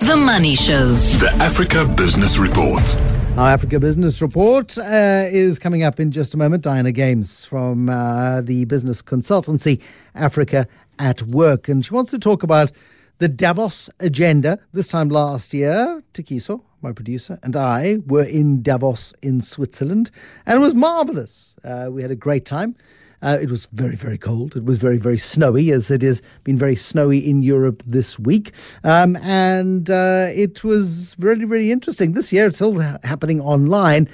The Money Show. The Africa Business Report. Our Africa Business Report uh, is coming up in just a moment. Diana Games from uh, the business consultancy Africa at Work. And she wants to talk about the Davos agenda. This time last year, Tikiso, my producer, and I were in Davos in Switzerland, and it was marvelous. Uh, we had a great time. Uh, it was very, very cold. It was very, very snowy, as it has been very snowy in Europe this week. Um, and uh, it was really, really interesting. This year, it's still happening online.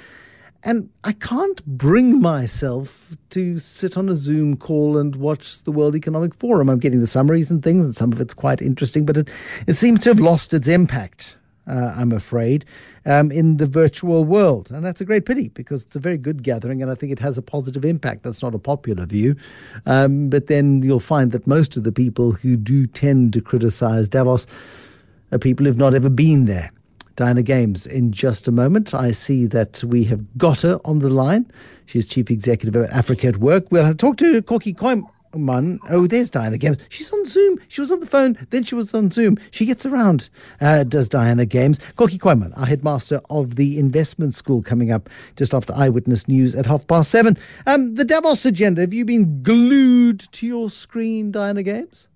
And I can't bring myself to sit on a Zoom call and watch the World Economic Forum. I'm getting the summaries and things, and some of it's quite interesting, but it, it seems to have lost its impact uh, I'm afraid, um, in the virtual world. And that's a great pity because it's a very good gathering and I think it has a positive impact. That's not a popular view. Um, but then you'll find that most of the people who do tend to criticize Davos are people who've not ever been there. Diana Games in just a moment. I see that we have got her on the line. She's Chief Executive of Africa at Work. We'll talk to Kokkie Koim man. Oh, there's Diana Games. She's on Zoom. She was on the phone, then she was on Zoom. She gets around, uh, does Diana Games. Kokkie Kooyman, our headmaster of the investment school, coming up just after Eyewitness News at half past seven. Um, the Davos agenda, have you been glued to your screen, Diana Games?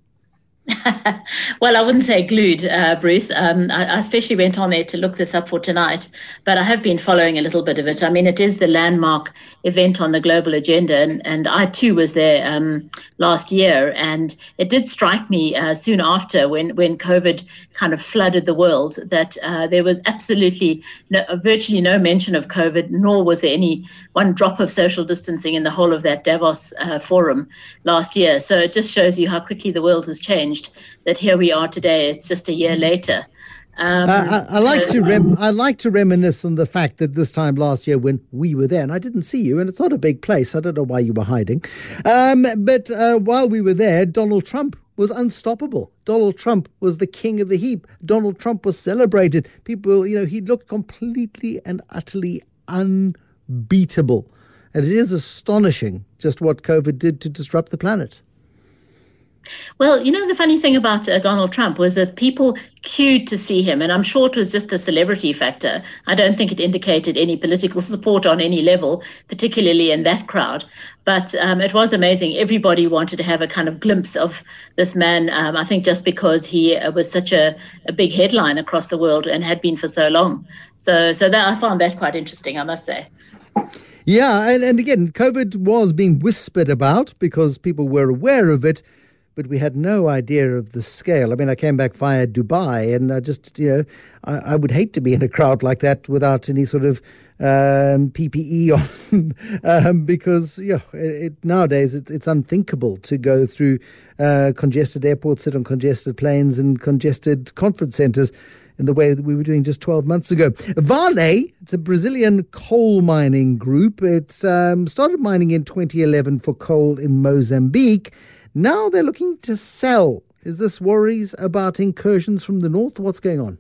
well, I wouldn't say glued, uh, Bruce. Um, I, I, especially went on there to look this up for tonight, but I have been following a little bit of it. I mean, it is the landmark event on the global agenda, and, and I too was there um, last year, and it did strike me uh, soon after when when COVID kind of flooded the world that uh, there was absolutely no, virtually no mention of COVID, nor was there any one drop of social distancing in the whole of that Davos uh, forum last year. So it just shows you how quickly the world has changed changed that here we are today. It's just a year later. Um, I, I, like so, to rem- I like to reminisce on the fact that this time last year when we were there, and I didn't see you, and it's not a big place. I don't know why you were hiding, um, but uh, while we were there, Donald Trump was unstoppable. Donald Trump was the king of the heap. Donald Trump was celebrated. People, you know, he looked completely and utterly unbeatable, and it is astonishing just what COVID did to disrupt the planet. Well, you know, the funny thing about uh, Donald Trump was that people queued to see him, and I'm sure it was just a celebrity factor. I don't think it indicated any political support on any level, particularly in that crowd. But um, it was amazing. Everybody wanted to have a kind of glimpse of this man. Um, I think just because he uh, was such a, a big headline across the world and had been for so long. So, so that I found that quite interesting, I must say. Yeah, and, and again, COVID was being whispered about because people were aware of it but we had no idea of the scale. I mean, I came back via Dubai, and I just, you know, I, I would hate to be in a crowd like that without any sort of um, PPE on, um, because you know, it, nowadays it, it's unthinkable to go through uh, congested airports, sit on congested planes, and congested conference centres in the way that we were doing just 12 months ago. Vale, it's a Brazilian coal mining group. It um, started mining in 2011 for coal in Mozambique. Now they're looking to sell. Is this worries about incursions from the north? What's going on?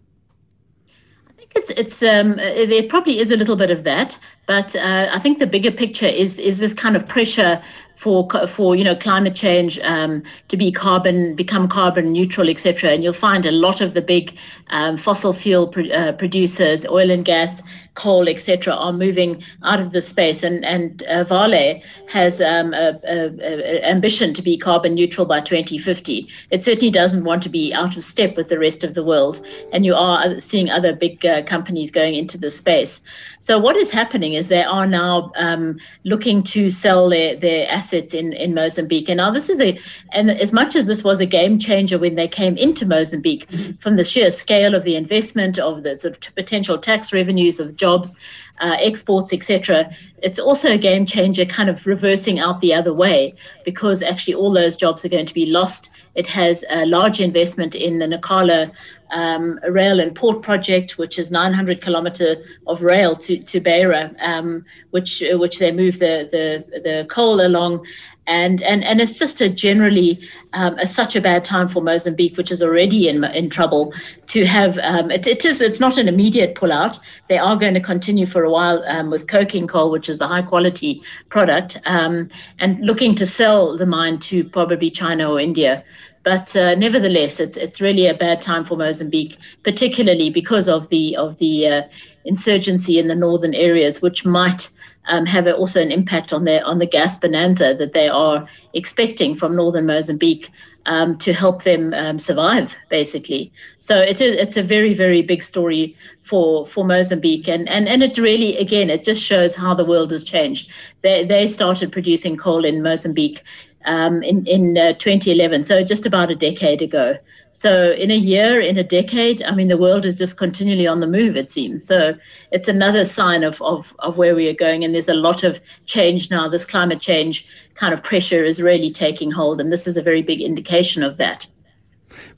I think it's it's um, uh, there probably is a little bit of that, but uh, I think the bigger picture is is this kind of pressure for for you know climate change um, to be carbon become carbon neutral etc and you'll find a lot of the big um, fossil fuel uh, producers oil and gas coal etc are moving out of the space. And and uh, Vale has um, a, a, a ambition to be carbon neutral by 2050 it certainly doesn't want to be out of step with the rest of the world. And you are seeing other big uh, companies going into the space. So what is happening is they are now um, looking to sell their their assets assets in, in Mozambique. And now this is a, and as much as this was a game changer when they came into Mozambique, mm-hmm. from the sheer scale of the investment, of the sort of potential tax revenues, of jobs, uh, exports, etc., it's also a game changer, kind of reversing out the other way, because actually all those jobs are going to be lost. It has a large investment in the Nacala um, rail and port project, which is 900 kilometer of rail to to Beira, um, which which they move the the the coal along, and and and it's just a generally um, a, such a bad time for Mozambique, which is already in in trouble. To have um, it, it is it's not an immediate pullout. They are going to continue for a while um, with coking coal, which is the high quality product, um, and looking to sell the mine to probably China or India. But uh, nevertheless, it's it's really a bad time for Mozambique, particularly because of the of the uh, insurgency in the northern areas, which might um, have also an impact on their on the gas bonanza that they are expecting from northern Mozambique um, to help them um, survive, basically. So it's a, it's a very very big story for for Mozambique, and and and it really again it just shows how the world has changed. They they started producing coal in Mozambique um, in in uh, 2011, so just about a decade ago. So in a year, in a decade, I mean, the world is just continually on the move. It seems so. It's another sign of of of where we are going, and there's a lot of change now. This climate change kind of pressure is really taking hold, and this is a very big indication of that.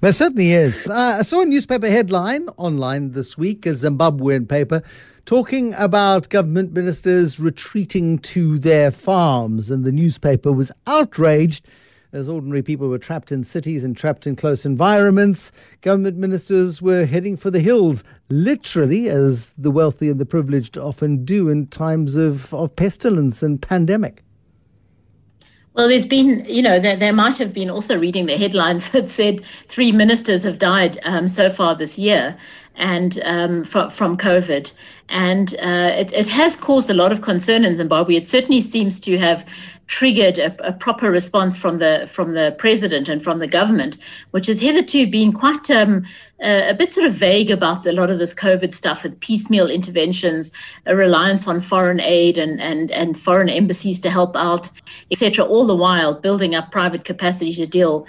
Well, certainly is. Uh, I saw a newspaper headline online this week, a Zimbabwean paper, talking about government ministers retreating to their farms, and the newspaper was outraged as ordinary people were trapped in cities and trapped in close environments, government ministers were heading for the hills, literally, as the wealthy and the privileged often do in times of, of pestilence and pandemic. Well, there's been, you know, there, there might have been also reading the headlines that said three ministers have died um, so far this year and um, from, from COVID. And uh, it, it has caused a lot of concern in Zimbabwe. It certainly seems to have triggered a, a, proper response from the from the president and from the government, which has hitherto been quite um, a bit sort of vague about a lot of this COVID stuff with piecemeal interventions, a reliance on foreign aid and and and foreign embassies to help out, etc. All the while building up private capacity to deal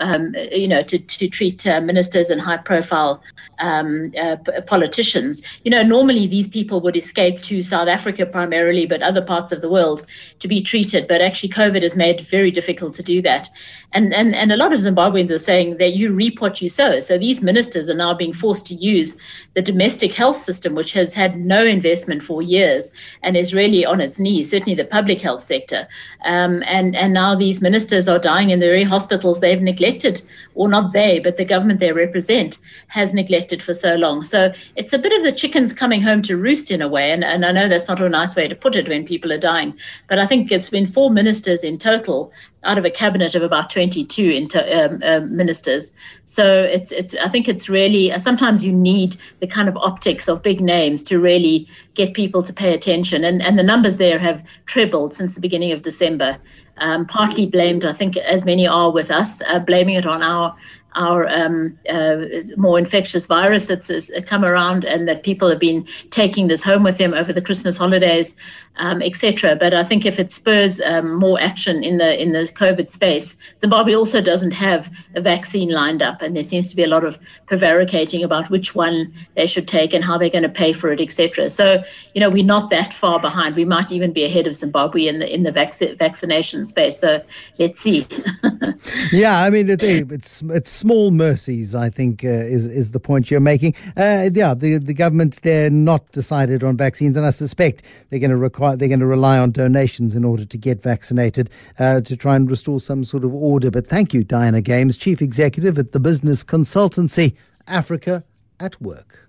um, you know, to, to treat uh, ministers and high profile um, uh, politicians. You know, normally these people would escape to South Africa primarily, but other parts of the world to be treated. But actually, COVID has made it very difficult to do that. And, and, and a lot of Zimbabweans are saying that you reap what you sow. So these ministers are now being forced to use the domestic health system, which has had no investment for years and is really on its knees, certainly the public health sector. Um, and, and now these ministers are dying in the very hospitals they've neglected, or not they, but the government they represent has neglected for so long. So it's a bit of the chickens coming home to roost in a way. And, and I know that's not a nice way to put it when people are dying, but I think it's been four ministers in total out of a cabinet of about 22 inter, um, um, ministers. So it's it's I think it's really uh, sometimes you need the kind of optics of big names to really get people to pay attention, and and the numbers there have trebled since the beginning of December. Um, partly blamed, I think, as many are with us, uh, blaming it on our our um, uh, more infectious virus that's come around and that people have been taking this home with them over the Christmas holidays, um, etc. But I think if it spurs um, more action in the in the COVID space, Zimbabwe also doesn't have a vaccine lined up, and there seems to be a lot of prevaricating about which one they should take and how they're going to pay for it, etc. So you know we're not that far behind. We might even be ahead of Zimbabwe in the in the vac- vaccination space. So let's see. yeah, I mean it, it's it's small mercies, I think, uh, is is the point you're making. Uh, yeah, the the government they're not decided on vaccines, and I suspect they're going to require they're going to rely on donations in order to get vaccinated uh, to try and restore some sort of order. But thank you, Diana Games, Chief Executive at the business consultancy Africa at Work.